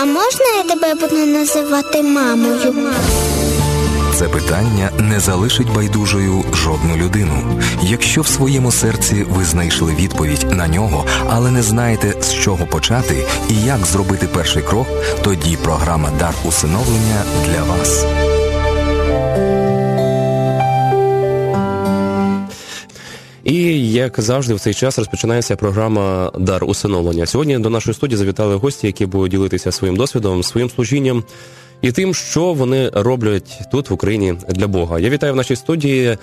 а можна я тебе буду називати мамою? Це питання не залишить байдужою жодну людину. Якщо в своєму серці ви знайшли відповідь на нього, але не знаєте з чого почати і як зробити перший крок, тоді програма Дар усиновлення для вас. І як завжди, в цей час розпочинається програма Дар усиновлення. Сьогодні до нашої студії завітали гості, які будуть ділитися своїм досвідом, своїм служінням і тим, що вони роблять тут в Україні для Бога. Я вітаю в нашій студії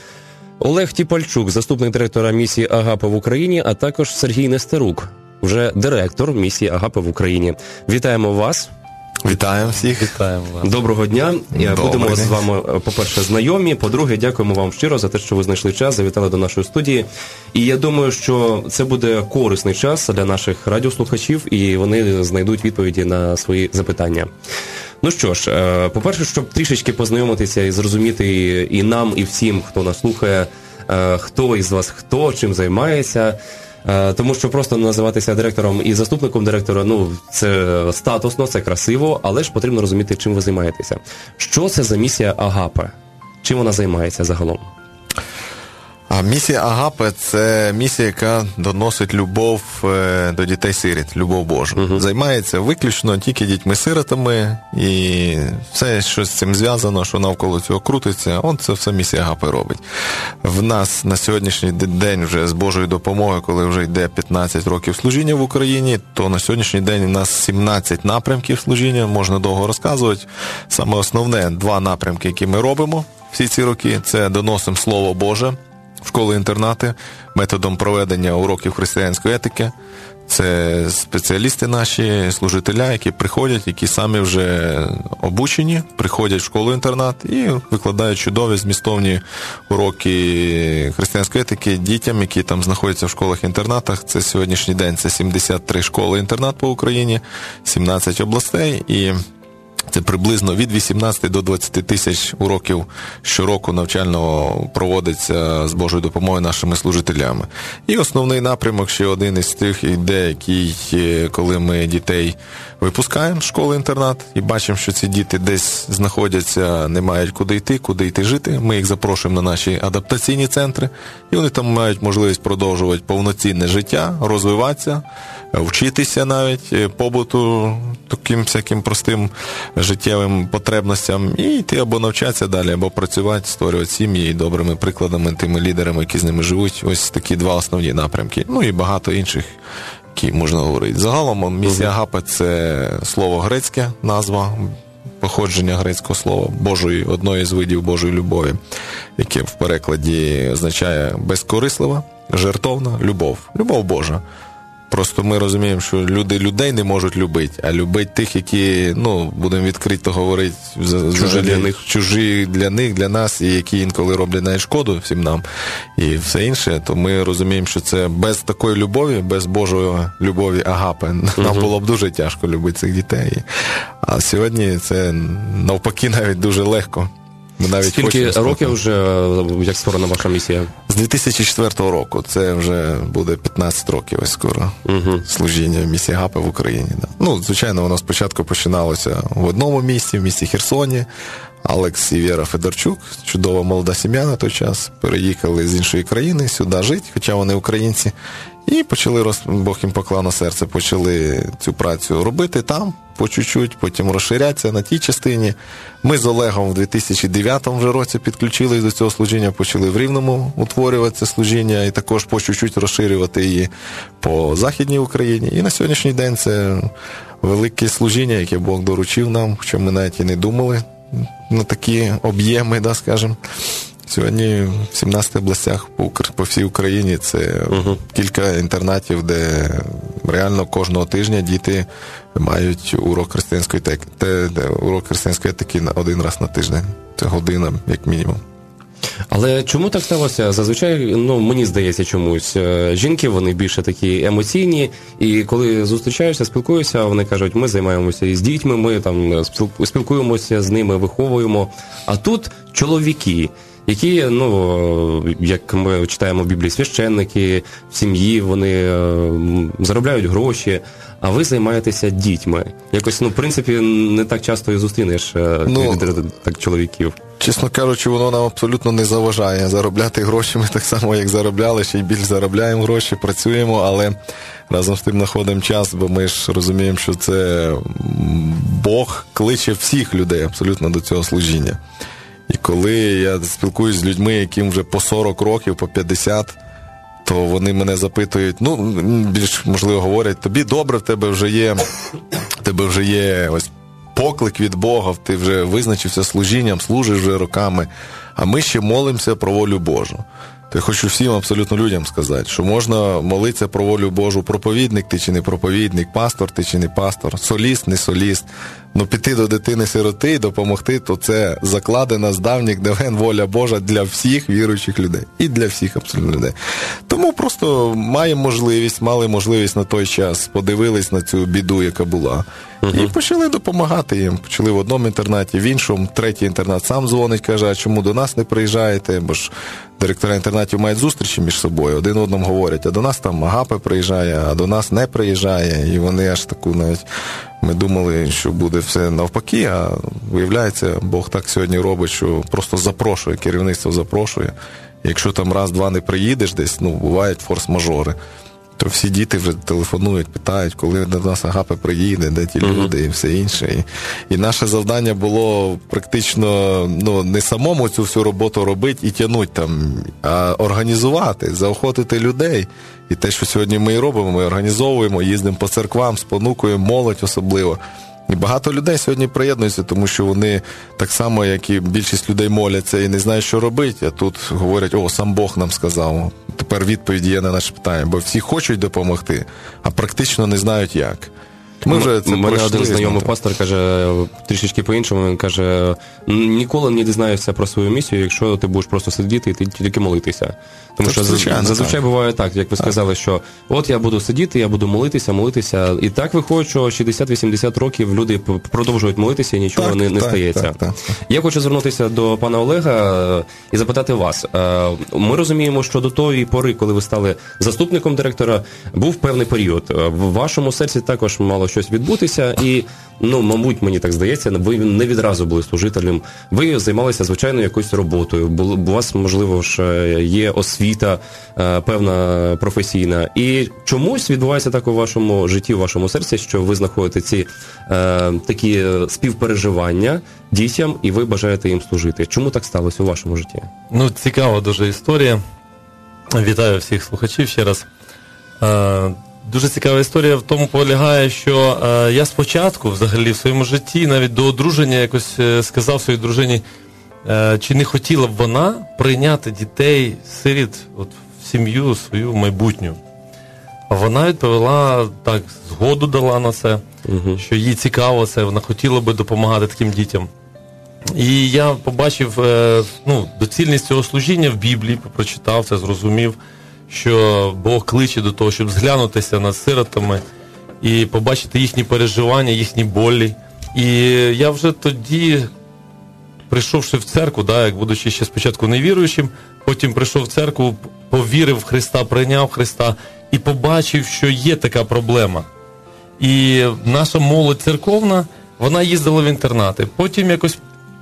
Олег Тіпальчук, заступник директора місії Агапа в Україні, а також Сергій Нестерук, вже директор місії Агапа в Україні. Вітаємо вас. Вітаємо всіх. Вітаємо вас. Доброго дня. Добрий Будемо день. з вами, по-перше, знайомі. По-друге, дякуємо вам щиро за те, що ви знайшли час, завітали до нашої студії. І я думаю, що це буде корисний час для наших радіослухачів, і вони знайдуть відповіді на свої запитання. Ну що ж, е, по-перше, щоб трішечки познайомитися і зрозуміти і нам, і всім, хто нас слухає, е, хто із вас хто чим займається. Е, Тому що просто називатися директором і заступником директора, ну це статусно, це красиво, але ж потрібно розуміти, чим ви займаєтеся. Що це за місія Агапе? Чим вона займається загалом? А місія Агапе це місія, яка доносить любов е, до дітей-сиріт, любов Божу. Займається виключно тільки дітьми-сиротами, і все, що з цим зв'язано, що навколо цього крутиться, он це все місія Агапе робить. В нас на сьогоднішній день вже з Божою допомогою, коли вже йде 15 років служіння в Україні, то на сьогоднішній день у нас 17 напрямків служіння, можна довго розказувати. Саме основне два напрямки, які ми робимо всі ці роки, це доносимо Слово Боже школи-інтернати методом проведення уроків християнської етики. Це спеціалісти наші, служителя, які приходять, які самі вже обучені, приходять в школу-інтернат і викладають чудові змістовні уроки християнської етики дітям, які там знаходяться в школах-інтернатах. Це сьогоднішній день це 73 школи-інтернат по Україні, 17 областей і. Це приблизно від 18 до 20 тисяч уроків щороку навчального проводиться з Божою допомогою нашими служителями. І основний напрямок ще один із тих іде, який, е, коли ми дітей випускаємо з школи-інтернат і бачимо, що ці діти десь знаходяться, не мають куди йти, куди йти жити. Ми їх запрошуємо на наші адаптаційні центри, і вони там мають можливість продовжувати повноцінне життя, розвиватися, вчитися навіть е, побуту таким всяким простим життєвим потребностям і йти або навчатися далі, або працювати, створювати сім'ї і добрими прикладами, тими лідерами, які з ними живуть. Ось такі два основні напрямки. Ну і багато інших, які можна говорити. Загалом місія Агапе це слово грецьке, назва. Походження грецького слова Божої, одної з видів Божої любові, яке в перекладі означає безкорислива, жертовна любов. Любов Божа. Просто ми розуміємо, що люди людей не можуть любити, а любить тих, які, ну, будемо відкрито говорити, Чужі для них. чужі для них, для нас, і які інколи роблять навіть шкоду всім нам і все інше, то ми розуміємо, що це без такої любові, без Божої любові агапи, нам було б дуже тяжко любити цих дітей. А сьогодні це навпаки навіть дуже легко. Ми навіть Скільки хочемо років вже е, як створена ваша місія? З 2004 року це вже буде 15 років ось скоро Угу. служіння в місті Гапи в Україні. Да. Ну, звичайно, воно спочатку починалося в одному місті, в місті Херсоні. Алекс і Віра Федорчук, чудова молода сім'я на той час, переїхали з іншої країни сюди жити, хоча вони українці, і почали роз... Бог їм поклав на серце, почали цю працю робити там по чуть-чуть, потім розширятися на тій частині. Ми з Олегом в 2009 вже році підключились до цього служіння, почали в Рівному утворювати служіння і також по чуть-чуть розширювати її по Західній Україні. І на сьогоднішній день це велике служіння, яке Бог доручив нам, що ми навіть і не думали на такі об'єми, да, скажімо. Сьогодні в 17 областях по, по всій Україні це кілька інтернатів, де реально кожного тижня діти мають урок християнської те, де урок християнської етики на один раз на тиждень. Це година, як мінімум. Але чому так сталося? Зазвичай, ну мені здається, чомусь е, жінки вони більше такі емоційні, і коли зустрічаюся, спілкуюся, вони кажуть, ми займаємося із дітьми, ми там спілкуємося з ними, виховуємо. А тут чоловіки. Які, ну, як ми читаємо в Біблії, священники в сім'ї, вони е, заробляють гроші. а ви займаєтеся дітьми. Якось, ну, в принципі, не так часто і зустрінеш е, Ну, так чоловіків. Чесно кажучи, воно нам абсолютно не заважає. Заробляти гроші ми так само, як заробляли, ще й більш заробляємо гроші, працюємо, але разом з тим знаходимо час, бо ми ж розуміємо, що це Бог кличе всіх людей абсолютно до цього служіння. І коли я спілкуюсь з людьми, яким вже по 40 років, по 50, то вони мене запитують, ну, більш можливо говорять, тобі добре, в тебе вже є, тебе вже є ось поклик від Бога, ти вже визначився служінням, служиш вже роками, а ми ще молимося про волю Божу. То я хочу всім абсолютно людям сказати, що можна молитися про волю Божу, проповідник ти чи не проповідник, пастор ти чи не пастор, соліст, не соліст. Ну піти до дитини-сироти і допомогти, то це закладена з давніх давен воля Божа для всіх віруючих людей. І для всіх абсолютно людей. Тому просто маємо можливість, мали можливість на той час, подивились на цю біду, яка була. І почали допомагати їм. Почали в одному інтернаті, в іншому, третій інтернат сам дзвонить, каже, а чому до нас не приїжджаєте? Бо ж директора інтернатів мають зустрічі між собою, один одному говорять, а до нас там Агапе приїжджає, а до нас не приїжджає. І вони аж таку навіть ми думали, що буде все навпаки, а виявляється, Бог так сьогодні робить, що просто запрошує, керівництво запрошує. Якщо там раз-два не приїдеш десь, ну бувають форс-мажори. То всі діти вже телефонують, питають, коли до нас Агапе приїде, де ті люди і все інше. І, і наше завдання було практично ну, не самому цю всю роботу робити і тягнути там, а організувати, заохотити людей. І те, що сьогодні ми і робимо, ми організовуємо, їздимо по церквам, спонукуємо молодь особливо. І багато людей сьогодні приєднуються, тому що вони так само, як і більшість людей моляться і не знають, що робити. А тут говорять, о, сам Бог нам сказав. Тепер відповідь є на наше питання, бо всі хочуть допомогти, а практично не знають як. Ми вже це мене один знайомий пастор каже трішечки по-іншому. Він каже: ніколи не дізнаєшся про свою місію, якщо ти будеш просто сидіти і ти тільки молитися. Тому Це що звичайно, зазвичай так. буває так, як ви сказали, що от я буду сидіти, я буду молитися, молитися. І так виходить, що 60-80 років люди продовжують молитися і нічого Так, не, не так, стається. так, так. Я хочу звернутися до пана Олега е, і запитати вас. Е, Ми розуміємо, що до тої пори, коли ви стали заступником директора, був певний період. Е, В вашому серці також мало щось відбутися, і ну, мабуть, мені так здається, ви не відразу були служителем. Ви займалися звичайно якоюсь роботою. Бул- У вас, можливо, ж е, є освіта е, певна професійна. І чомусь відбувається так у вашому житті, у вашому серці, що ви знаходите ці е, такі е, співпереживання дітям, і ви бажаєте їм служити. Чому так сталося у вашому житті? Ну, цікава дуже історія. Вітаю всіх слухачів ще раз. Дуже цікава історія в тому полягає, що е, я спочатку, взагалі, в своєму житті, навіть до одруження, якось е, сказав своїй дружині, е, чи не хотіла б вона прийняти дітей, сиріт, от, в сім'ю свою майбутню. А вона відповіла так, згоду дала на це, що їй цікаво це, вона хотіла би допомагати таким дітям. І я побачив е, ну, доцільність цього служіння в Біблії, прочитав це, зрозумів, що Бог кличе до того, щоб зглянутися над сиротами і побачити їхні переживання, їхні болі. І я вже тоді, прийшовши в церкву, да, як будучи ще спочатку невіруючим, потім прийшов в церкву, повірив в Христа, прийняв Христа і побачив, що є така проблема. І наша молодь церковна, вона їздила в інтернати. Потім якось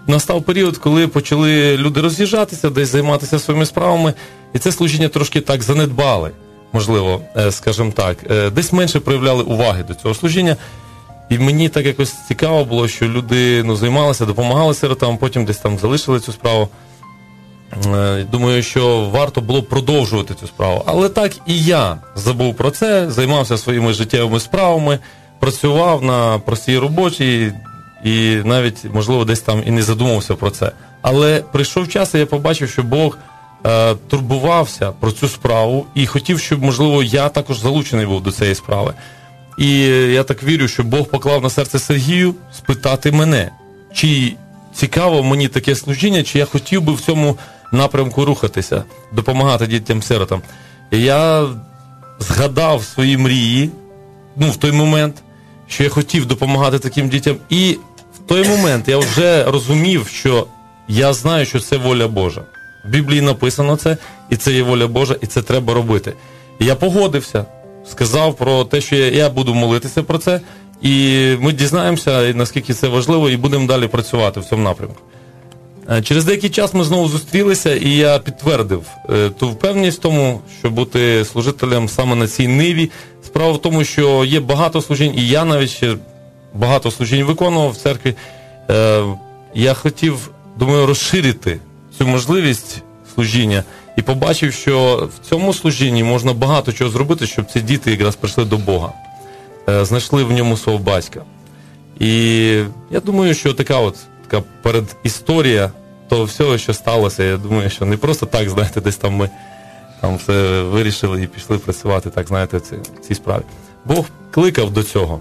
настав період, коли почали люди роз'їжджатися, десь займатися своїми справами, і це служіння трошки так занедбали, можливо, е, скажімо так, Е, десь менше проявляли уваги до цього служіння. І мені так якось цікаво було, що люди ну, займалися, допомагали сиротам, потім десь там залишили цю справу. Е, Думаю, що варто було продовжувати цю справу. Але так і я забув про це, займався своїми життєвими справами, працював на простій роботі і навіть, можливо, десь там і не задумався про це. Але прийшов час, і я побачив, що Бог е, турбувався про цю справу і хотів, щоб, можливо, я також залучений був до цієї справи. І я так вірю, що Бог поклав на серце Сергію спитати мене, чи цікаво мені таке служіння, чи я хотів би в цьому напрямку рухатися, допомагати дітям-сиротам. Я згадав свої мрії, ну, в той момент, що я хотів допомагати таким дітям. І в той момент я вже розумів, що я знаю, що це воля Божа. В Біблії написано це, і це є воля Божа, і це треба робити. І я погодився. сказав про те, що я, я буду молитися про це, і ми дізнаємося, наскільки це важливо, і будемо далі працювати в цьому напрямку. Е, Через деякий час ми знову зустрілися, і я підтвердив е, ту впевненість в тому, що бути служителем саме на цій ниві. Справа в тому, що є багато служінь, і я навіть ще багато служінь виконував в церкві. Е, Я хотів, думаю, розширити цю можливість служіння і побачив, що в цьому служінні можна багато чого зробити, щоб ці діти якраз прийшли до Бога, Е, знайшли в ньому свого батька. І я думаю, що така от така передісторія того всього, що сталося, я думаю, що не просто так, знаєте, десь там ми там все вирішили і пішли працювати, так, знаєте, в цій, в цій справі. Бог кликав до цього.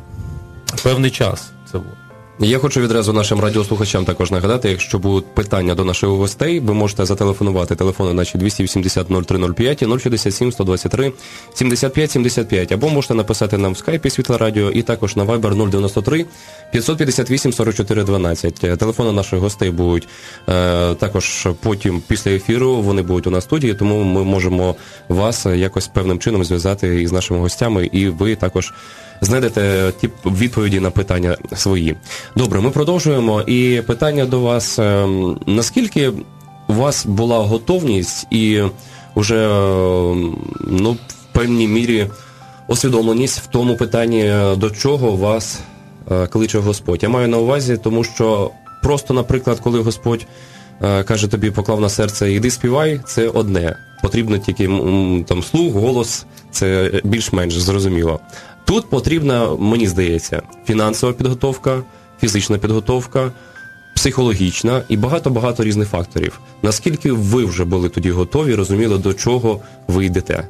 Певний час це було. Я хочу відразу нашим радіослухачам також нагадати, якщо будуть питання до наших гостей, ви можете зателефонувати телефони наші 280 0305 і 067 123 75 75, або можете написати нам в скайпі Світла Радіо і також на Viber 093 558 44 12. Телефони наших гостей будуть е, також потім після ефіру. Вони будуть у нас студії, тому ми можемо вас якось певним чином зв'язати із нашими гостями, і ви також знайдете ті відповіді на питання свої. Добре, ми продовжуємо. І питання до вас: е, наскільки у вас була готовність і вже е, ну, в певній мірі усвідомленість в тому питанні, до чого вас е, кличе Господь? Я маю на увазі, тому що просто, наприклад, коли Господь е, каже тобі, поклав на серце, іди співай, це одне. Потрібно тільки там слух, голос, це більш-менш зрозуміло. Тут потрібна, мені здається, фінансова підготовка, фізична підготовка, психологічна і багато-багато різних факторів. Наскільки ви вже були тоді готові, розуміли, до чого ви йдете?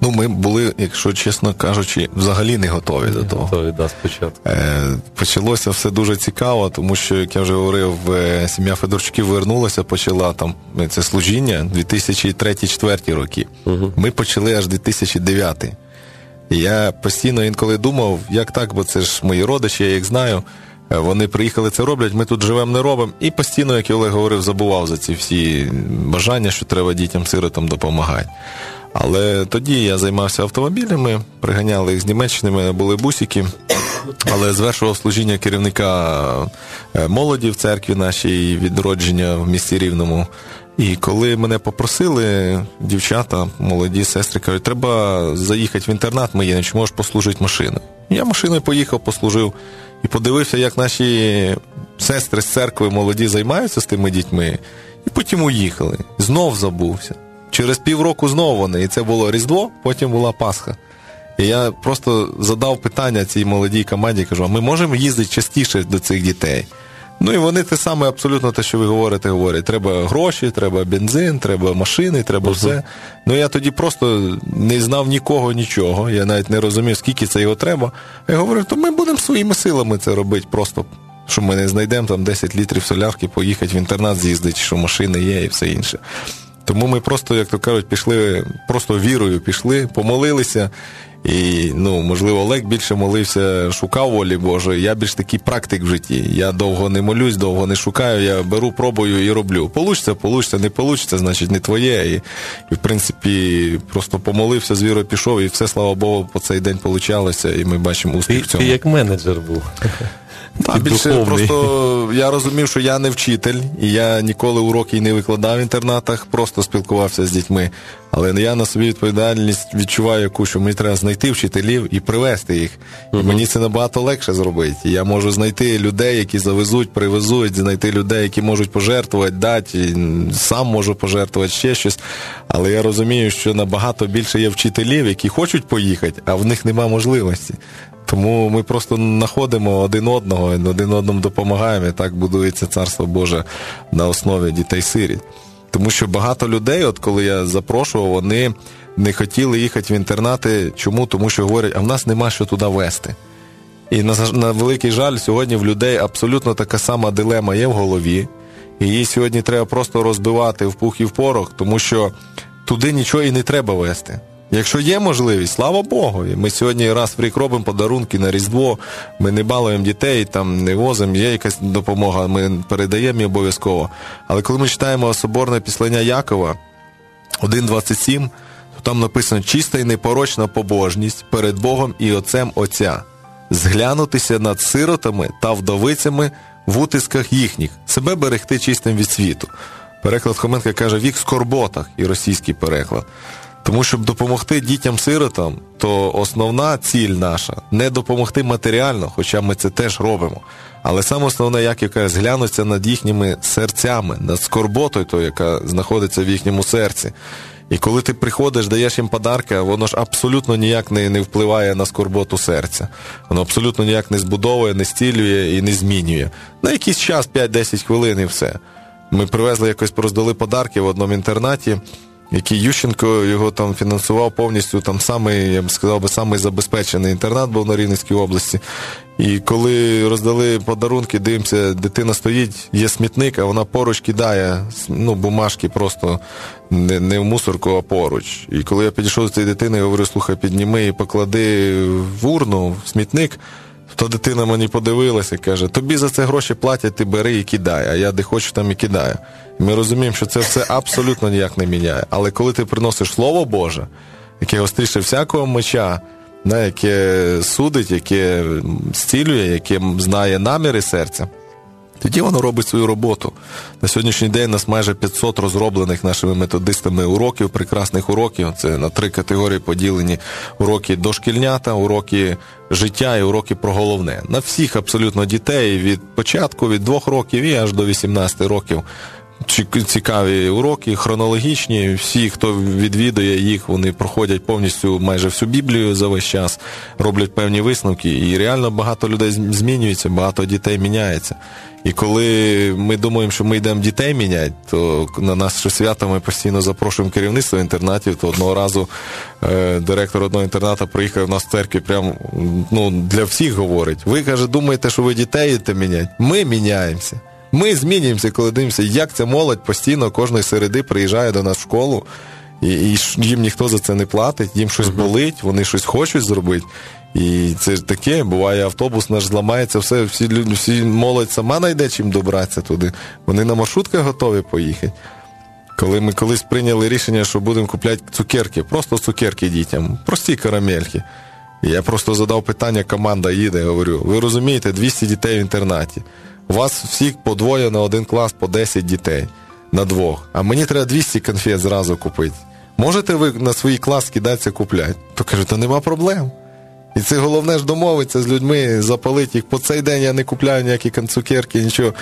Ну, ми були, якщо чесно кажучи, взагалі не готові до того. Готові, да, спочатку. Е, Почалося все дуже цікаво, тому що, як я вже говорив, е, сім'я Федорчуків вернулася, почала там е, це служіння 2003-2004 роки. Ми почали аж 2009. Я постійно інколи думав, як так, бо це ж мої родичі, я їх знаю. Е, Вони приїхали це роблять, ми тут живемо, не робимо. І постійно, як і Олег говорив, забував за ці всі бажання, що треба дітям-сиротам допомагати. Але тоді я займався автомобілями, приганяли їх з Німеччини, були бусики, але звершував служіння керівника е, молоді в церкві нашій відродження в місті Рівному. І коли мене попросили, дівчата, молоді сестри, кажуть, треба заїхати в інтернат, ми чи можеш послужити машиною. Я машиною поїхав, послужив і подивився, як наші сестри з церкви молоді займаються з тими дітьми, і потім уїхали. Знов забувся. Через півроку знову вони, і це було Різдво, потім була Пасха. І я просто задав питання цій молодій команді, кажу, а ми можемо їздити частіше до цих дітей? Ну і вони те саме абсолютно те, що ви говорите, говорять. Треба гроші, треба бензин, треба машини, треба uh-huh. все. Ну я тоді просто не знав нікого, нічого. Я навіть не розумів, скільки це його треба. Я говорю, то ми будемо своїми силами це робити, просто що ми не знайдемо там 10 літрів солярки, поїхати в інтернат з'їздити, що машини є і все інше. Тому ми просто, як то кажуть, пішли, просто вірою пішли, помолилися. І, ну, можливо, Олег більше молився, шукав волі Божої. Я більш такий практик в житті. Я довго не молюсь, довго не шукаю, я беру, пробую і роблю. Получиться, получиться, не получиться, значить не твоє. І, і в принципі, просто помолився, з вірою пішов, і все, слава Богу, по цей день получалося, і ми бачимо успіх в цьому. ти як менеджер був. Та, більше духовний. просто я розумів, що я не вчитель, і я ніколи уроки не викладав в інтернатах, просто спілкувався з дітьми. Але я на собі відповідальність відчуваю яку, що мені треба знайти вчителів і привезти їх. І мені це набагато легше зробити. Я можу знайти людей, які завезуть, привезуть, знайти людей, які можуть пожертвувати, дати, сам можу пожертвувати ще щось. Але я розумію, що набагато більше є вчителів, які хочуть поїхати, а в них нема можливості. Тому ми просто знаходимо один одного, один одному допомагаємо, і так будується царство Боже на основі дітей-сиріт. Тому що багато людей, от коли я запрошував, вони не хотіли їхати в інтернати. Чому? Тому що говорять, а в нас нема що туди вести. І на, на великий жаль, сьогодні в людей абсолютно така сама дилема є в голові. І її сьогодні треба просто розбивати в пух і в порох, тому що туди нічого і не треба вести. Якщо є можливість, слава Богу. І Ми сьогодні раз в рік робимо подарунки на Різдво, ми не балуємо дітей, там не возимо, є якась допомога, ми передаємо її обов'язково. Але коли ми читаємо соборне післання Якова 1.27, то Там написано чиста і непорочна побожність перед Богом і Отцем Отця, зглянутися над сиротами та вдовицями в утисках їхніх, себе берегти чистим від світу. Переклад Хоменка каже вік скорботах і російський переклад. Тому щоб допомогти дітям-сиротам, то основна ціль наша не допомогти матеріально, хоча ми це теж робимо. Але саме основне, як яка зглянуться над їхніми серцями, над скорботою, то, яка знаходиться в їхньому серці. І коли ти приходиш, даєш їм подарки, воно ж абсолютно ніяк не не впливає на скорботу серця. Воно абсолютно ніяк не збудовує, не стілює і не змінює. На якийсь час, 5-10 хвилин, і все. Ми привезли якось пороздали подарки в одному інтернаті який Ющенко його там фінансував повністю. Там самий, я б сказав би, самий забезпечений інтернат був на Рівненській області. І коли роздали подарунки, дивимося, дитина стоїть, є смітник, а вона поруч кидає ну, бумажки просто не не в мусорку, а поруч. І коли я підійшов до цієї дитини, я говорю, слухай, підніми і поклади в урну, в смітник. То дитина мені подивилася і каже: тобі за це гроші платять, ти бери і кидай, а я де хочу, там і кидаю. Ми розуміємо, що це все абсолютно ніяк не міняє. Але коли ти приносиш Слово Боже, яке гостріше всякого меча, яке судить, яке зцілює, яке знає наміри серця. Тоді воно робить свою роботу. На сьогоднішній день у нас майже 500 розроблених нашими методистами уроків, прекрасних уроків. Це на три категорії поділені уроки дошкільнята, уроки життя і уроки про головне. На всіх абсолютно дітей від початку, від двох років і аж до 18 років. Цікаві уроки, хронологічні. Всі, хто відвідує їх, вони проходять повністю майже всю Біблію за весь час, роблять певні висновки. І реально багато людей змінюється, багато дітей міняється. І коли ми думаємо, що ми йдемо дітей міняти, то на наше свято ми постійно запрошуємо керівництво інтернатів. То одного разу е, директор одного інтерната приїхав в церкві, прям ну, для всіх говорить. Ви каже, думаєте, що ви дітей йдете міняти? Ми міняємося. Ми змінюємося, коли дивимося, як ця молодь постійно кожної середи приїжджає до нас в школу, і і їм ніхто за це не платить, їм щось болить, вони щось хочуть зробити. І це ж таке, буває, автобус наш зламається, все, всі всі молодь сама знайде чим добратися туди. Вони на маршрутках готові поїхати. Коли ми колись прийняли рішення, що будемо купляти цукерки, просто цукерки дітям, прості карамельки. Я просто задав питання, команда їде, говорю: ви розумієте, 200 дітей в інтернаті. У вас всіх по двоє на один клас по 10 дітей на двох. А мені треба 200 конфет зразу купити. Можете ви на свій клас кидатися купляти? То кажу, то нема проблем. І це головне ж домовитися з людьми, запалити їх. По цей день я не купляю ніякі цукерки, нічого.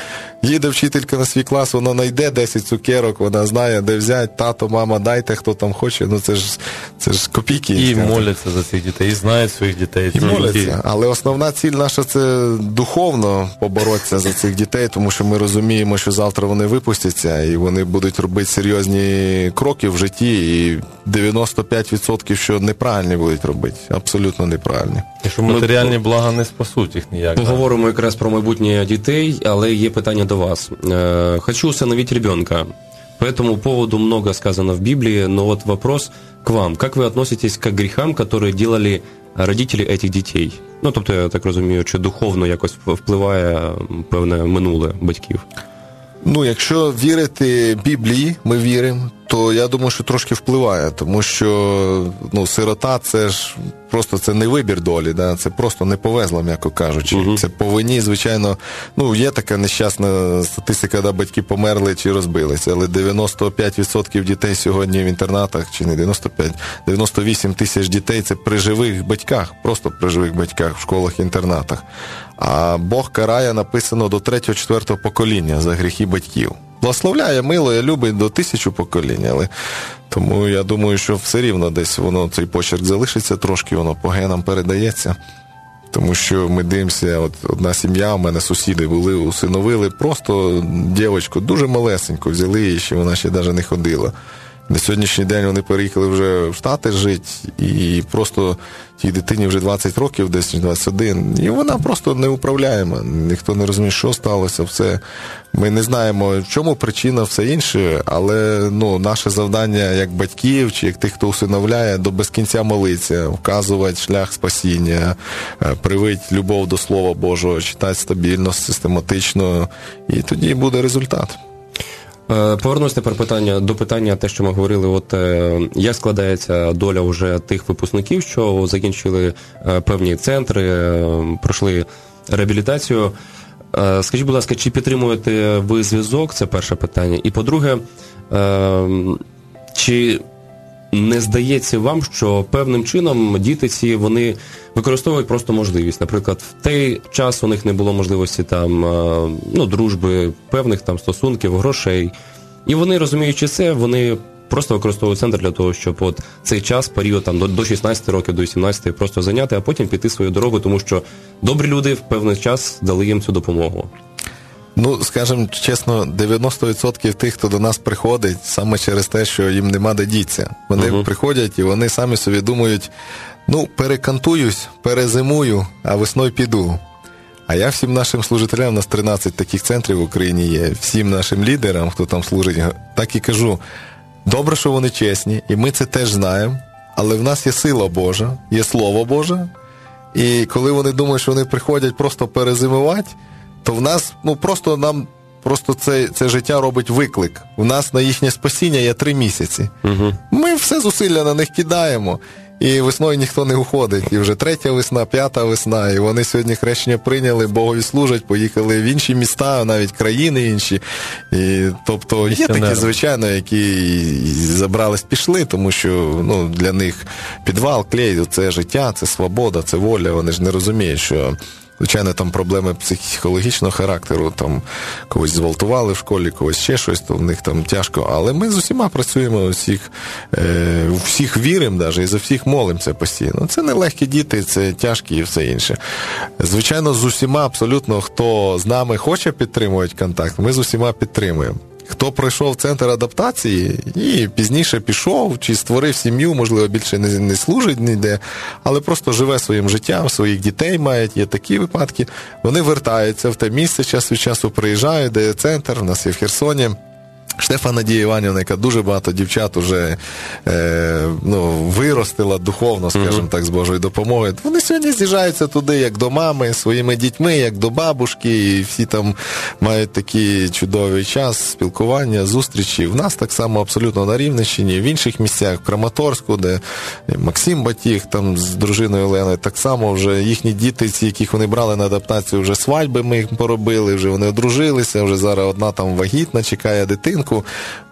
Їде вчителька на свій клас, вона знайде 10 цукерок, вона знає, де взяти, тато, мама, дайте, хто там хоче. Ну це ж це ж копійки. І моляться за цих дітей, і знають своїх дітей. І моляться. Але основна ціль наша це духовно поборотися за цих дітей, тому що ми розуміємо, що завтра вони випустяться і вони будуть робити серйозні кроки в житті, і 95% що неправильні будуть робити. Абсолютно неправильно матеріальні. І що матеріальні блага не спасуть їх ніяк. Поговоримо якраз про майбутнє дітей, але є питання до вас. Хочу усыновить ребенка. По этому поводу много сказано в Библии, но вот вопрос к вам. Как вы относитесь к грехам, которые делали родителі этих дітей? Ну, тобто, я так розумію, чи духовно якось впливає певне минуле батьків? Ну, якщо вірити Біблії, ми віримо, то я думаю, що трошки впливає, тому що ну, сирота це ж просто це не вибір долі, да? це просто не повезло, м'яко кажучи. uh Це по вині, звичайно, ну є така нещасна статистика, де батьки померли чи розбилися, але 95% дітей сьогодні в інтернатах, чи не 95, 98 тисяч дітей це при живих батьках, просто при живих батьках в школах-інтернатах. А Бог карає написано до 3-4 покоління за гріхи батьків. Благословляє, милує, любить до тисячу поколінь, але тому я думаю, що все рівно десь воно цей почерк залишиться трошки, воно по генам передається. Тому що ми дивимося, от одна сім'я, у мене сусіди були, усиновили просто дівчинку дуже малесеньку, взяли її, ще вона ще навіть не ходила. На сьогоднішній день вони переїхали вже в Штати жити, і просто тій дитині вже 20 років, десь 21, і вона просто неуправляєма. Ніхто не розуміє, що сталося. Все. Ми не знаємо, в чому причина, все інше, але ну, наше завдання як батьків чи як тих, хто усиновляє, до без кінця молитися, вказувати шлях спасіння, е, привить любов до Слова Божого, читати стабільно, систематично, і тоді буде результат. Е, Повернусь тепер питання до питання, те, що ми говорили, от е, як складається доля вже тих випускників, що закінчили е, певні центри, пройшли реабілітацію. Скажіть, будь ласка, чи підтримуєте ви зв'язок? Це перше питання. І по-друге, чи не здається вам, що певним чином діти ці вони використовують просто можливість. Наприклад, в той час у них не було можливості там е, ну, дружби, певних там стосунків, грошей. І вони, розуміючи це, вони просто використовують центр для того, щоб от цей час, період там до, до 16 років, до 18 просто зайняти, а потім піти свою дорогу, тому що добрі люди в певний час дали їм цю допомогу. Ну, скажімо чесно, 90% тих, хто до нас приходить, саме через те, що їм нема де діться. Вони Мгм. приходять і вони самі собі думають: ну, перекантуюсь, перезимую, а весною піду. А я всім нашим служителям, у нас 13 таких центрів в Україні є, всім нашим лідерам, хто там служить, так і кажу: добре, що вони чесні, і ми це теж знаємо, але в нас є сила Божа, є Слово Боже. І коли вони думають, що вони приходять просто перезимувати, то в нас ну просто нам просто це, це життя робить виклик. У нас на їхнє спасіння є три місяці. Угу. Ми все зусилля на них кидаємо. І весною ніхто не уходить. І вже третя весна, п'ята весна. І вони сьогодні хрещення прийняли, Богові служать, поїхали в інші міста, навіть країни інші. І, тобто є такі, звичайно, які забрались, пішли, тому що ну, для них підвал, клей, це життя, це свобода, це воля. Вони ж не розуміють, що. Звичайно, там проблеми психологічного характеру, там когось зґвалтували в школі, когось ще щось, то в них там тяжко. Але ми з усіма працюємо, усіх, е, всіх віримо, даже, і за всіх молимося постійно. Це не легкі діти, це тяжкі і все інше. Звичайно, з усіма абсолютно, хто з нами хоче підтримувати контакт, ми з усіма підтримуємо. Хто пройшов центр адаптації і пізніше пішов, чи створив сім'ю, можливо, більше не, не служить ніде, але просто живе своїм життям, своїх дітей мають, є такі випадки. Вони вертаються в те місце, час від часу приїжджають, де є центр, у нас є в Херсоні. Штефа Надія Іванівна, яка дуже багато дівчат уже е, ну, виростила духовно, скажімо так, з Божою допомогою. Вони сьогодні з'їжджаються туди, як до мами, своїми дітьми, як до бабушки, і всі там мають такий чудовий час спілкування, зустрічі. В нас так само абсолютно на Рівненщині, в інших місцях, в Краматорську, де Максим Батіг там з дружиною Оленою, так само вже їхні діти, ці, яких вони брали на адаптацію, вже свадьби ми їх поробили, вже вони одружилися, вже зараз одна там вагітна, чекає дитинку,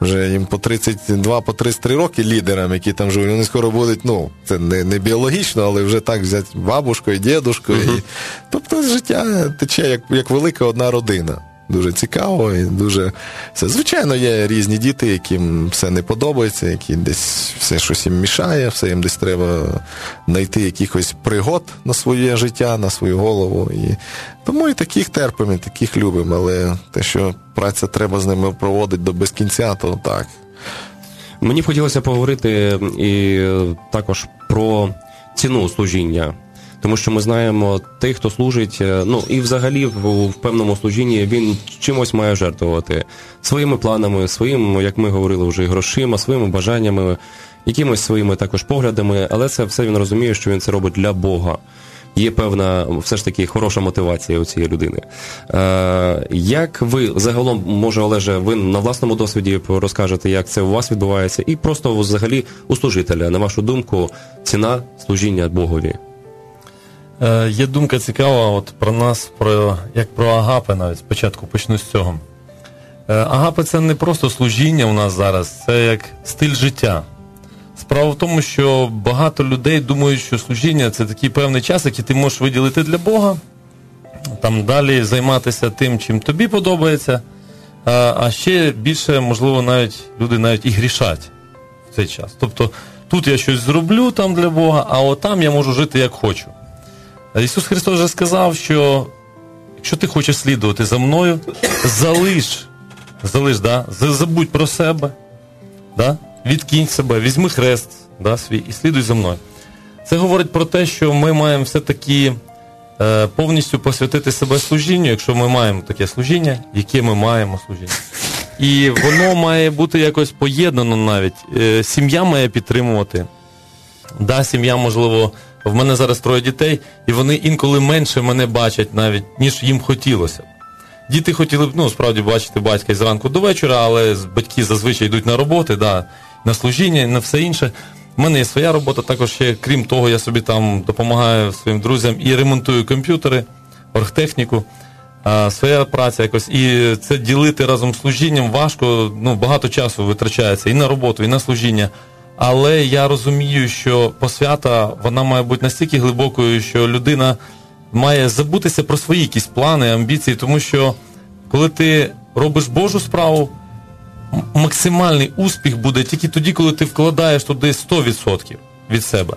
вже їм по 32, по 33 роки лідерам, які там живуть, вони скоро будуть, ну, це не, не біологічно, але вже так взяти бабушкою, дідушкою. І, тобто життя тече як, як велика одна родина. Дуже цікаво і дуже все. Звичайно, є різні діти, яким все не подобається, які десь все щось їм мішає, все їм десь треба знайти якихось пригод на своє життя, на свою голову. І тому і таких терпимо, і таких любимо. Але те, що праця треба з ними проводити до безкінця, то так. Мені б хотілося поговорити і е, також про ціну служіння. Тому що ми знаємо, тих, хто служить, е, ну і взагалі в, в певному служінні він чимось має жертвувати своїми планами, своїм, як ми говорили, вже грошима, своїми бажаннями, якимось своїми також поглядами, але це все він розуміє, що він це робить для Бога. Є певна все ж таки хороша мотивація у цієї людини. Е, як ви загалом, може, Олеже, ви на власному досвіді розкажете, як це у вас відбувається, і просто взагалі у служителя, на вашу думку, ціна служіння Богові? Е, є думка цікава от про нас, про, як про Агапи навіть спочатку почну з цього. Е, Агапи це не просто служіння у нас зараз, це як стиль життя. Справа в тому, що багато людей думають, що служіння це такий певний час, який ти можеш виділити для Бога, там далі займатися тим, чим тобі подобається. А, ще більше, можливо, навіть люди навіть і грішать в цей час. Тобто тут я щось зроблю там для Бога, а от там я можу жити як хочу. Ісус Христос вже сказав, що якщо ти хочеш слідувати за мною, залиш, залиш, да? забудь про себе, да? відкинь себе, візьми хрест да, свій і слідуй за мною. Це говорить про те, що ми маємо все-таки е, повністю посвятити себе служінню, якщо ми маємо таке служіння, яке ми маємо служіння. І воно має бути якось поєднано навіть. Е, сім'я має підтримувати. Да, сім'я, можливо, в мене зараз троє дітей, і вони інколи менше мене бачать навіть, ніж їм хотілося. Діти хотіли б ну, справді бачити батька із ранку до вечора, але батьки зазвичай йдуть на роботи, да, на служіння, на все інше. У мене є своя робота, також ще, крім того, я собі там допомагаю своїм друзям і ремонтую комп'ютери, оргтехніку. А, своя праця якось. І це ділити разом з служінням важко, ну, багато часу витрачається і на роботу, і на служіння. Але я розумію, що посвята вона має бути настільки глибокою, що людина має забутися про свої якісь плани, амбіції, тому що коли ти робиш Божу справу, максимальний успіх буде тільки тоді, коли ти вкладаєш туди 100% від себе.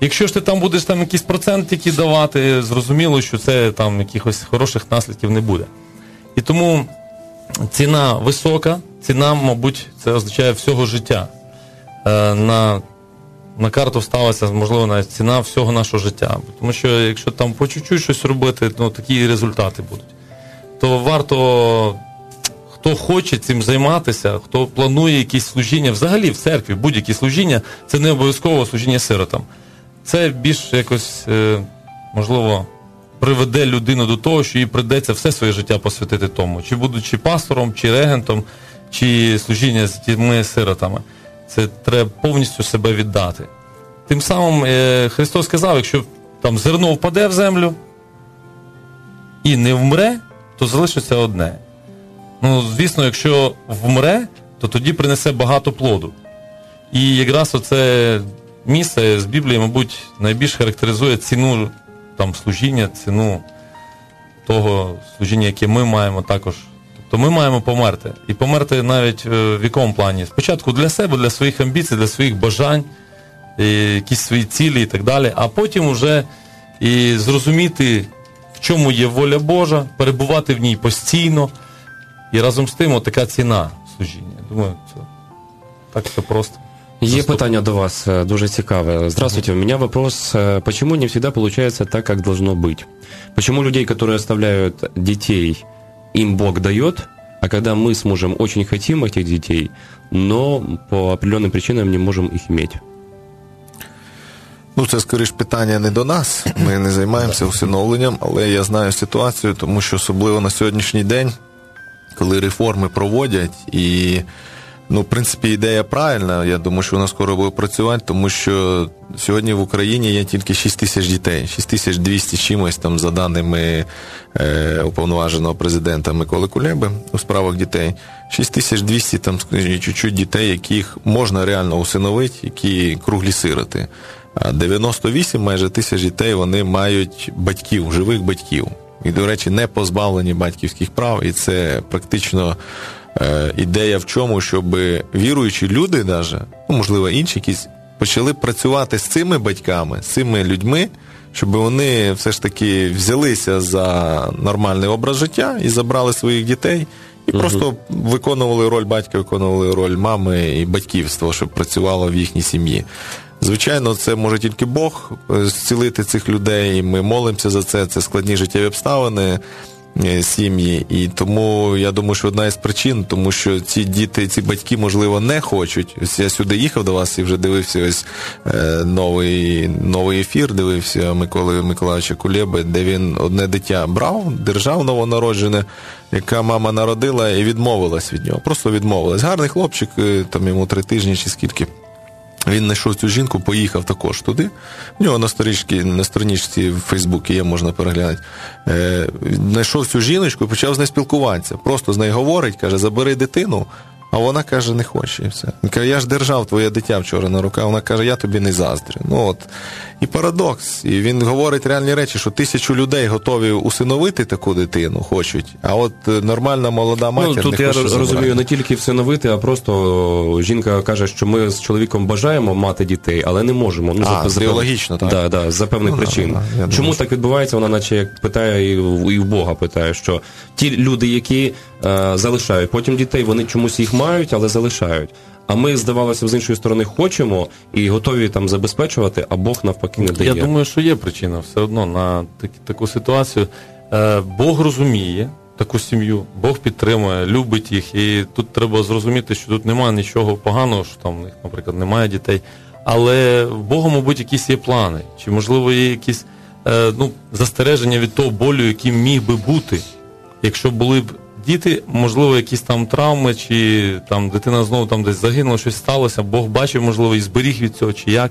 Якщо ж ти там будеш там якийсь процент тільки давати, зрозуміло, що це там якихось хороших наслідків не буде. І тому ціна висока, ціна, мабуть, це означає всього життя. Е, на на карту ставиться, можливо, навіть ціна всього нашого життя. Тому що якщо там по чуть-чуть щось робити, ну такі результати будуть. То варто, хто хоче цим займатися, хто планує якісь служіння, взагалі в церкві, будь-які служіння, це не обов'язково служіння сиротам. Це більш якось, е, можливо, приведе людину до того, що їй придеться все своє життя посвятити тому, чи будучи пастором, чи регентом, чи служіння з дітьми сиротами. Це треба повністю себе віддати. Тим самим е, Христос сказав, якщо там зерно впаде в землю і не вмре, то залишиться одне. Ну, звісно, якщо вмре, то тоді принесе багато плоду. І якраз оце місце з Біблії, мабуть, найбільш характеризує ціну там, служіння, ціну того служіння, яке ми маємо також то ми маємо померти. І померти навіть е, в якому плані. Спочатку для себе, для своїх амбіцій, для своїх бажань, якісь свої цілі і так далі, а потім вже і зрозуміти, в чому є воля Божа, перебувати в ній постійно. І разом з тим така ціна служіння. Думаю, це так все просто. Є питання до вас е, дуже цікаве. Здравствуйте, у меня вопрос. Е, почему не всегда получается так, как должно быть? Почему людей, которые оставляют детей им Бог дает, а когда мы с мужем очень хотим этих детей, но по определенным причинам не можем их иметь. Ну, це скоріш питання не до нас. Ми не займаємося усиновленням, але я знаю ситуацію, тому що особливо на сьогоднішній день, коли реформи проводять і Ну, в принципі, ідея правильна. Я думаю, що вона скоро буде працювати, тому що сьогодні в Україні є тільки 6 тисяч дітей, 6200 чимось там за даними е, уповноваженого президента Миколи Кулеби у справах дітей. 6200 там чуть-чуть дітей, яких можна реально усиновити, які круглі сироти. А 98 майже тисяч дітей вони мають батьків, живих батьків. І, до речі, не позбавлені батьківських прав, і це практично. Е, ідея в чому, щоб віруючі люди, даже, ну, можливо, інші якісь, почали працювати з цими батьками, з цими людьми, щоб вони все ж таки взялися за нормальний образ життя і забрали своїх дітей. І угу. просто виконували роль батька, виконували роль мами і батьківства, щоб працювало в їхній сім'ї. Звичайно, це може тільки Бог е, зцілити цих людей. Ми молимося за це. Це складні життєві обставини. Е, сім'ї. І тому я думаю, що одна із причин, тому що ці діти, ці батьки, можливо, не хочуть. Ось я сюди їхав до вас і вже дивився ось е, новий новий ефір. Дивився Миколи Миколаївича Кулєби, де він одне дитя брав, держав новонароджене, яка мама народила і відмовилась від нього. Просто відмовилась. Гарний хлопчик, е, там йому три тижні чи скільки. Він знайшов цю жінку, поїхав також туди. У нього на сторічці, на сторінці в Фейсбуці є, можна переглянути. Е, Знайшов цю жіночку і почав з нею спілкуватися. Просто з нею говорить, каже, забери дитину, а вона каже, не хоче. і все. Він каже, я ж держав твоє дитя вчора на руках. Вона каже, я тобі не заздрю. Ну от. І парадокс. І він говорить реальні речі, що тисячу людей готові усиновити таку дитину, хочуть, а от е, нормальна молода матір. Ну, Тут не я хоче розумію забрати. не тільки всиновити, а просто жінка каже, що ми з чоловіком бажаємо мати дітей, але не можемо. Ну, а, за, біологічно, так? Да, да, за певних ну, причин. Да, да, Чому думаю, так відбувається? Вона наче як питає і в, і в Бога питає, що ті люди, які е, залишають потім дітей, вони чомусь їх мають, але залишають. А ми, здавалося, з іншої сторони хочемо і готові там забезпечувати, а Бог навпаки не дає. Я думаю, що є причина все одно на так, таку ситуацію. Е, Бог розуміє таку сім'ю, Бог підтримує, любить їх. І тут треба зрозуміти, що тут немає нічого поганого, що там у них, наприклад, немає дітей. Але в Бога, мабуть, якісь є плани, чи, можливо, є якісь е, ну, застереження від того болю, яким міг би бути якщо були б діти, можливо, якісь там травми, чи там дитина знову там десь загинула, щось сталося, Бог бачив, можливо, і зберіг від цього, чи як.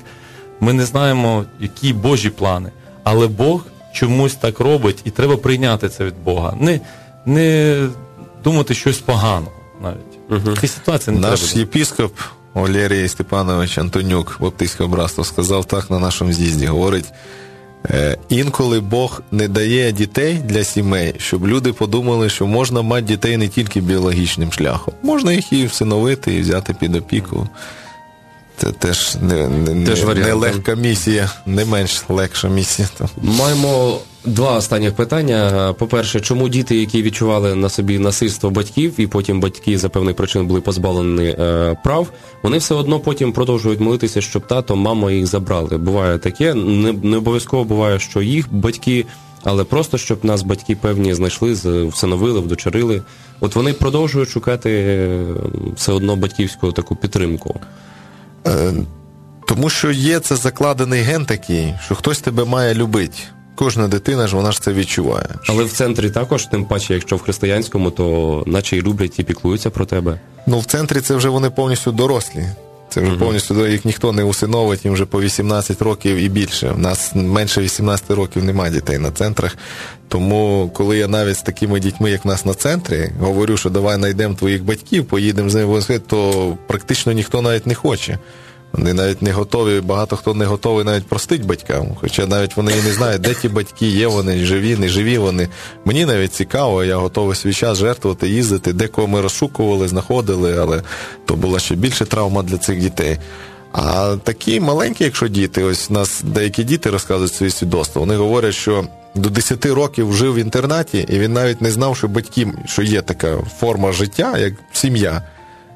Ми не знаємо, які Божі плани. Але Бог чомусь так робить, і треба прийняти це від Бога. Не, не думати щось поганого навіть. Угу. Ці ситуації не Наш треба. єпіскоп Валерій Степанович Антонюк, Баптистського братства, сказав так на нашому з'їзді. Говорить, інколи Бог не дає дітей для сімей, щоб люди подумали, що можна мати дітей не тільки біологічним шляхом. Можна їх і всиновити, і взяти під опіку. Це теж не, не, Теж не, не легка місія, не менш легша місія. Маємо два останніх питання. По-перше, чому діти, які відчували на собі насильство батьків, і потім батьки за певних причин були позбавлені е, прав, вони все одно потім продовжують молитися, щоб тато, мама їх забрали. Буває таке, не, не обов'язково буває, що їх батьки, але просто щоб нас батьки певні знайшли, всиновили, вдочерили. От вони продовжують шукати е, все одно батьківську таку підтримку. Е, Тому що є це закладений ген такий, що хтось тебе має любити. Кожна дитина ж вона ж це відчуває. Але в центрі також, тим паче, якщо в християнському, то наче й люблять і піклуються про тебе. Ну, в центрі це вже вони повністю дорослі. Це вже повністю їх ніхто не усиновить, їм вже по 18 років і більше. У нас менше 18 років немає дітей на центрах. Тому, коли я навіть з такими дітьми, як в нас на центрі, говорю, що давай знайдемо твоїх батьків, поїдемо з ними то практично ніхто навіть не хоче. Вони навіть не готові, багато хто не готовий навіть простить батькам. Хоча навіть вони і не знають, де ті батьки є, вони живі, не живі вони. Мені навіть цікаво, я готовий свій час жертвувати, їздити, де кого ми розшукували, знаходили, але то була ще більше травма для цих дітей. А такі маленькі, якщо діти, ось у нас деякі діти розказують свої свідоцтва, вони говорять, що до 10 років жив в інтернаті, і він навіть не знав, що батьки, що є така форма життя, як сім'я.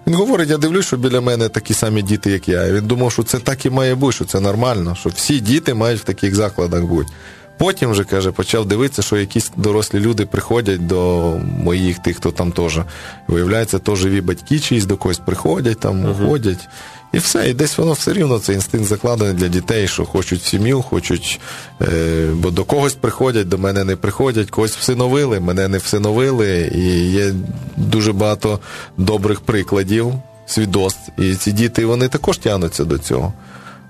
Він говорить, я дивлюсь, що біля мене такі самі діти, як я. І він думав, що це так і має бути, що це нормально, що всі діти мають в таких закладах бути. Потім вже каже, почав дивитися, що якісь дорослі люди приходять до моїх тих, хто там теж. Виявляється, то живі батьки чиїсь до когось приходять, там уходять. І все, і десь воно все рівно це інстинкт закладений для дітей, що хочуть сім'ю, хочуть, е, бо до когось приходять, до мене не приходять, когось всиновили, мене не всиновили. І є дуже багато добрих прикладів, свідоцтв. І ці діти вони також тягнуться до цього.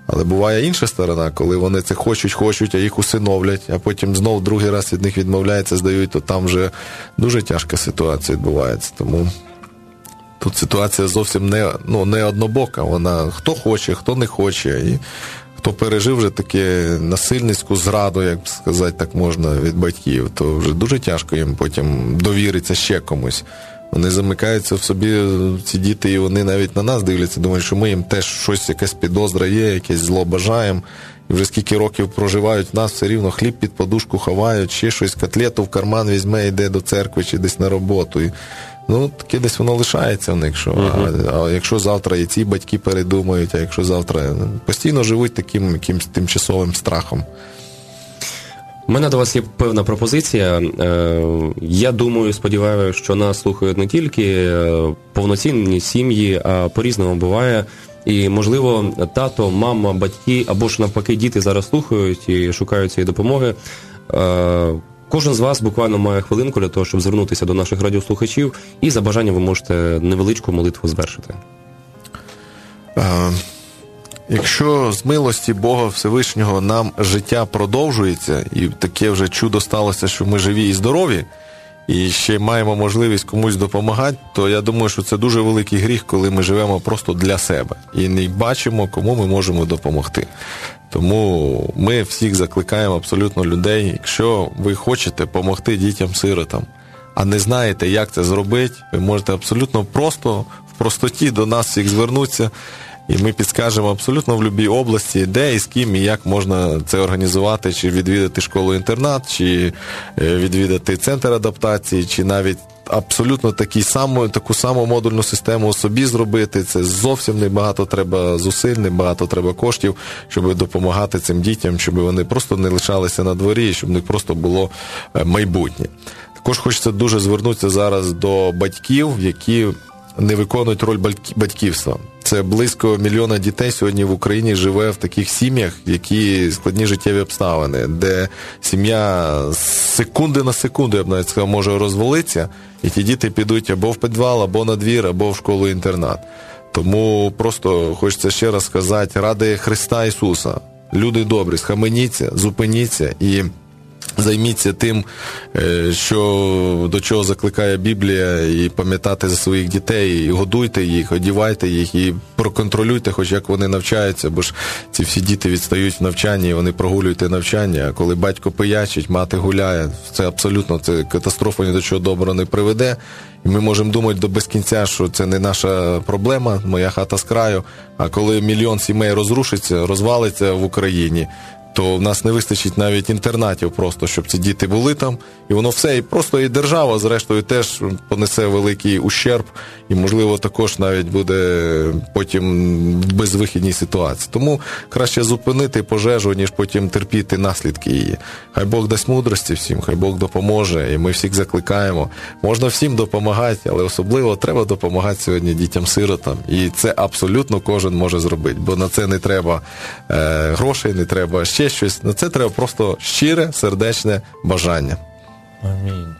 Але буває інша сторона, коли вони це хочуть, хочуть, а їх усиновлять, а потім знов другий раз від них відмовляються, здають, то там вже дуже тяжка ситуація відбувається. Тому тут ситуація зовсім не, ну, не однобока. Вона хто хоче, хто не хоче. І хто пережив вже таке насильницьку зраду, як сказати, так можна, від батьків, то вже дуже тяжко їм потім довіритися ще комусь. Вони замикаються в собі, ці діти, і вони навіть на нас дивляться, думають, що ми їм теж щось, якась підозра є, якесь зло бажаємо. Вже скільки років проживають в нас, все рівно хліб під подушку ховають, ще щось, котлету в карман візьме, йде до церкви чи десь на роботу. І, ну, таке десь воно лишається в них. Що, а, а якщо завтра і ці батьки передумають, а якщо завтра ну, постійно живуть таким якимсь тимчасовим страхом. У мене до вас є певна пропозиція. Е, Я думаю, сподіваюся, що нас слухають не тільки е, повноцінні сім'ї, а по-різному буває. І, можливо, тато, мама, батьки або ж навпаки діти зараз слухають і шукають цієї допомоги. Е, Кожен з вас буквально має хвилинку для того, щоб звернутися до наших радіослухачів, і за бажанням ви можете невеличку молитву звершити. Е, Якщо з милості Бога Всевишнього нам життя продовжується, і таке вже чудо сталося, що ми живі і здорові, і ще маємо можливість комусь допомагати, то я думаю, що це дуже великий гріх, коли ми живемо просто для себе і не бачимо, кому ми можемо допомогти. Тому ми всіх закликаємо абсолютно людей, якщо ви хочете допомогти дітям-сиротам, а не знаєте, як це зробити, ви можете абсолютно просто в простоті до нас всіх звернутися. І ми підскажемо абсолютно в будь-якій області, де і з ким і як можна це організувати, чи відвідати школу-інтернат, чи е, відвідати центр адаптації, чи навіть абсолютно такі саму, таку саму модульну систему собі зробити. Це зовсім небагато треба зусиль, небагато треба коштів, щоб допомагати цим дітям, щоб вони просто не лишалися на дворі, щоб в них просто було е, майбутнє. Також хочеться дуже звернутися зараз до батьків, які не виконують роль батьківства. Це близько мільйона дітей сьогодні в Україні живе в таких сім'ях, які складні життєві обставини, де сім'я з секунди на секунду, я б навіть сказав, може розвалитися, і ті діти підуть або в підвал, або на двір, або в школу-інтернат. Тому просто хочеться ще раз сказати, ради Христа Ісуса, люди добрі, схаменіться, зупиніться і. Займіться тим, е, що до чого закликає Біблія, і пам'ятати за своїх дітей, і годуйте їх, одівайте їх, і проконтролюйте, хоч як вони навчаються, бо ж ці всі діти відстають в навчанні, і вони прогулюють навчання. А коли батько пиячить, мати гуляє, це абсолютно це катастрофа ні до чого доброго не приведе. І ми можемо думати до безкінця, що це не наша проблема, моя хата з краю. А коли мільйон сімей розрушиться, розвалиться в Україні то в нас не вистачить навіть інтернатів, просто щоб ці діти були там, і воно все, і просто і держава, зрештою, теж понесе великий ущерб, і, можливо, також навіть буде потім безвихідній ситуації. Тому краще зупинити пожежу, ніж потім терпіти наслідки її. Хай Бог дасть мудрості всім, хай Бог допоможе, і ми всіх закликаємо. Можна всім допомагати, але особливо треба допомагати сьогодні дітям-сиротам. І це абсолютно кожен може зробити, бо на це не треба е, грошей, не треба ще щось. На це треба просто щире, сердечне бажання. Амінь.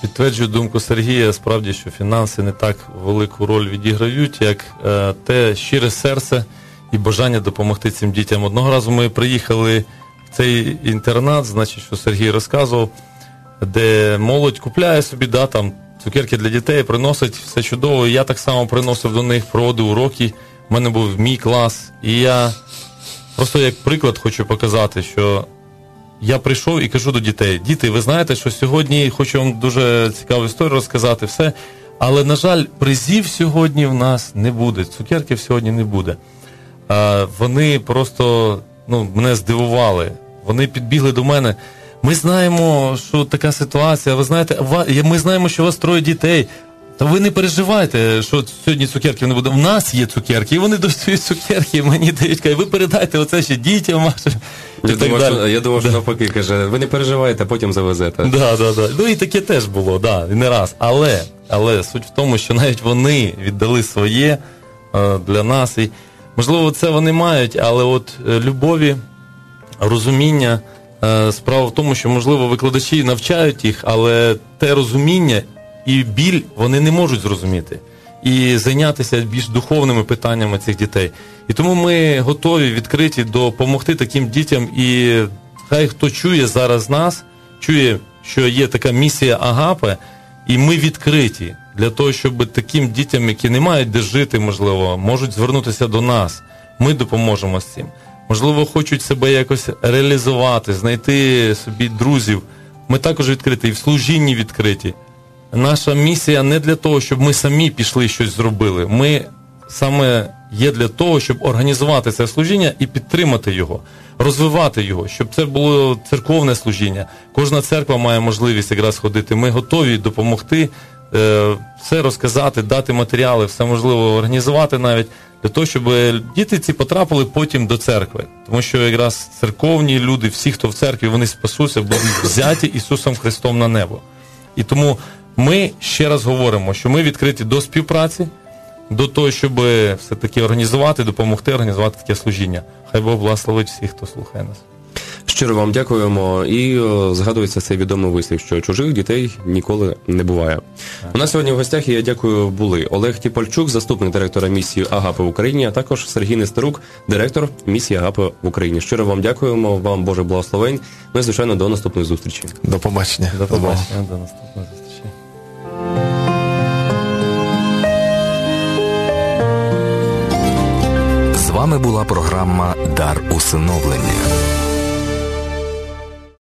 Підтверджую думку Сергія, справді, що фінанси не так велику роль відіграють, як е, те щире серце і бажання допомогти цим дітям. Одного разу ми приїхали в цей інтернат, значить, що Сергій розказував, де молодь купляє собі да, там, цукерки для дітей, приносить все чудово. Я так само приносив до них, проводив уроки. У мене був мій клас, і я просто як приклад хочу показати, що я прийшов і кажу до дітей: діти, ви знаєте, що сьогодні хочу вам дуже цікаву історію розказати, все. Але, на жаль, призів сьогодні в нас не буде, цукерків сьогодні не буде. А, Вони просто ну, мене здивували. Вони підбігли до мене. Ми знаємо, що така ситуація. Ви знаєте, ми знаємо, що у вас троє дітей. Та ви не переживайте, що сьогодні цукерків не буде. У нас є цукерки, і вони достають цукерки, мені дають, кажуть, ви передайте оце ще дітям вашим. Я думав, що, я думав, що навпаки каже, ви не переживайте, потім завезете. Да, да, да. Ну і таке теж було, да, і не раз. Але але суть в тому, що навіть вони віддали своє е, для нас. І можливо, це вони мають, але от е, любові, розуміння. Е, справа в тому, що можливо викладачі навчають їх, але те розуміння і біль вони не можуть зрозуміти і зайнятися більш духовними питаннями цих дітей. І тому ми готові відкриті допомогти таким дітям. І хай хто чує зараз нас, чує, що є така місія Агапи, і ми відкриті для того, щоб таким дітям, які не мають де жити, можливо, можуть звернутися до нас. Ми допоможемо з цим. Можливо, хочуть себе якось реалізувати, знайти собі друзів. Ми також відкриті і в служінні відкриті наша місія не для того, щоб ми самі пішли щось зробили. Ми саме є для того, щоб організувати це служіння і підтримати його, розвивати його, щоб це було церковне служіння. Кожна церква має можливість якраз ходити. Ми готові допомогти. Е, все розказати, дати матеріали, все можливо організувати навіть для того, щоб діти ці потрапили потім до церкви. Тому що якраз церковні люди, всі, хто в церкві, вони спасуться, будуть взяті Ісусом Христом на небо. І тому ми ще раз говоримо, що ми відкриті до співпраці, до того, щоб все-таки організувати, допомогти організувати таке служіння. Хай Бог благословить всіх, хто слухає нас. Щиро вам дякуємо. І о, згадується цей відомий вислів, що чужих дітей ніколи не буває. Так. У нас сьогодні в гостях і я дякую були Олег Тіпольчук, заступник директора місії Агапи в Україні, а також Сергій Нестерук, директор місії Агапи в Україні. Щиро вам дякуємо, вам Боже благословень. Ну і звичайно до наступної зустрічі. До побачення. До побачення, до наступної зустрічі. Вами була програма Дар усиновлення.